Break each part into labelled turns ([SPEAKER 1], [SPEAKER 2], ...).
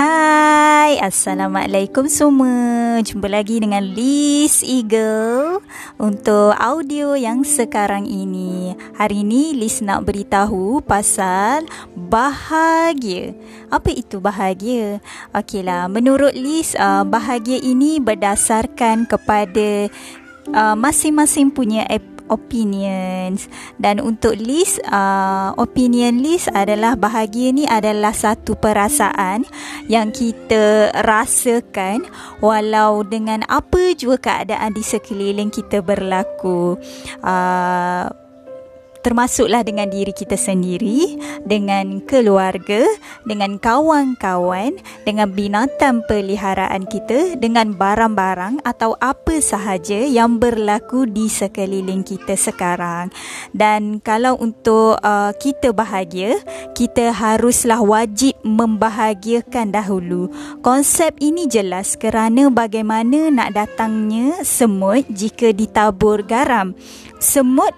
[SPEAKER 1] Hai, Assalamualaikum semua. Jumpa lagi dengan Liz Eagle untuk audio yang sekarang ini. Hari ini Liz nak beritahu pasal bahagia. Apa itu bahagia? Okeylah, menurut Liz, uh, bahagia ini berdasarkan kepada uh, masing-masing punya opinions. Dan untuk list uh, opinion list adalah bahagia ni adalah satu perasaan yang kita rasakan walau dengan apa juga keadaan di sekeliling kita berlaku. Uh, termasuklah dengan diri kita sendiri, dengan keluarga, dengan kawan-kawan, dengan binatang peliharaan kita, dengan barang-barang atau apa sahaja yang berlaku di sekeliling kita sekarang. Dan kalau untuk uh, kita bahagia, kita haruslah wajib membahagiakan dahulu. Konsep ini jelas kerana bagaimana nak datangnya semut jika ditabur garam. Semut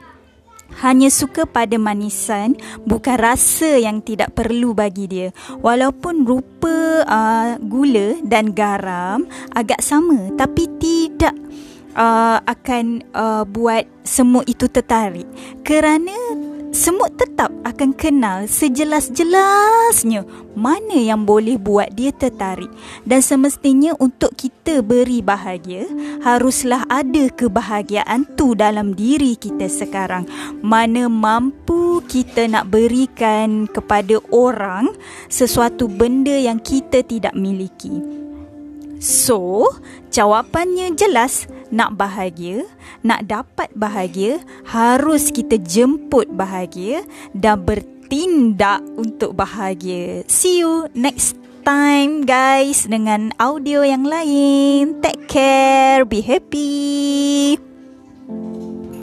[SPEAKER 1] hanya suka pada manisan bukan rasa yang tidak perlu bagi dia. Walaupun rupa uh, gula dan garam agak sama tapi tidak uh, akan uh, buat semut itu tertarik. Kerana semut tetap akan kenal sejelas-jelasnya mana yang boleh buat dia tertarik. Dan semestinya untuk kita beri bahagia haruslah ada kebahagiaan tu dalam diri kita sekarang. Mana mampu kita nak berikan kepada orang sesuatu benda yang kita tidak miliki. So jawapannya jelas nak bahagia, nak dapat bahagia, harus kita jemput bahagia dan bertindak untuk bahagia. See you next time guys dengan audio yang lain. Take care, be happy.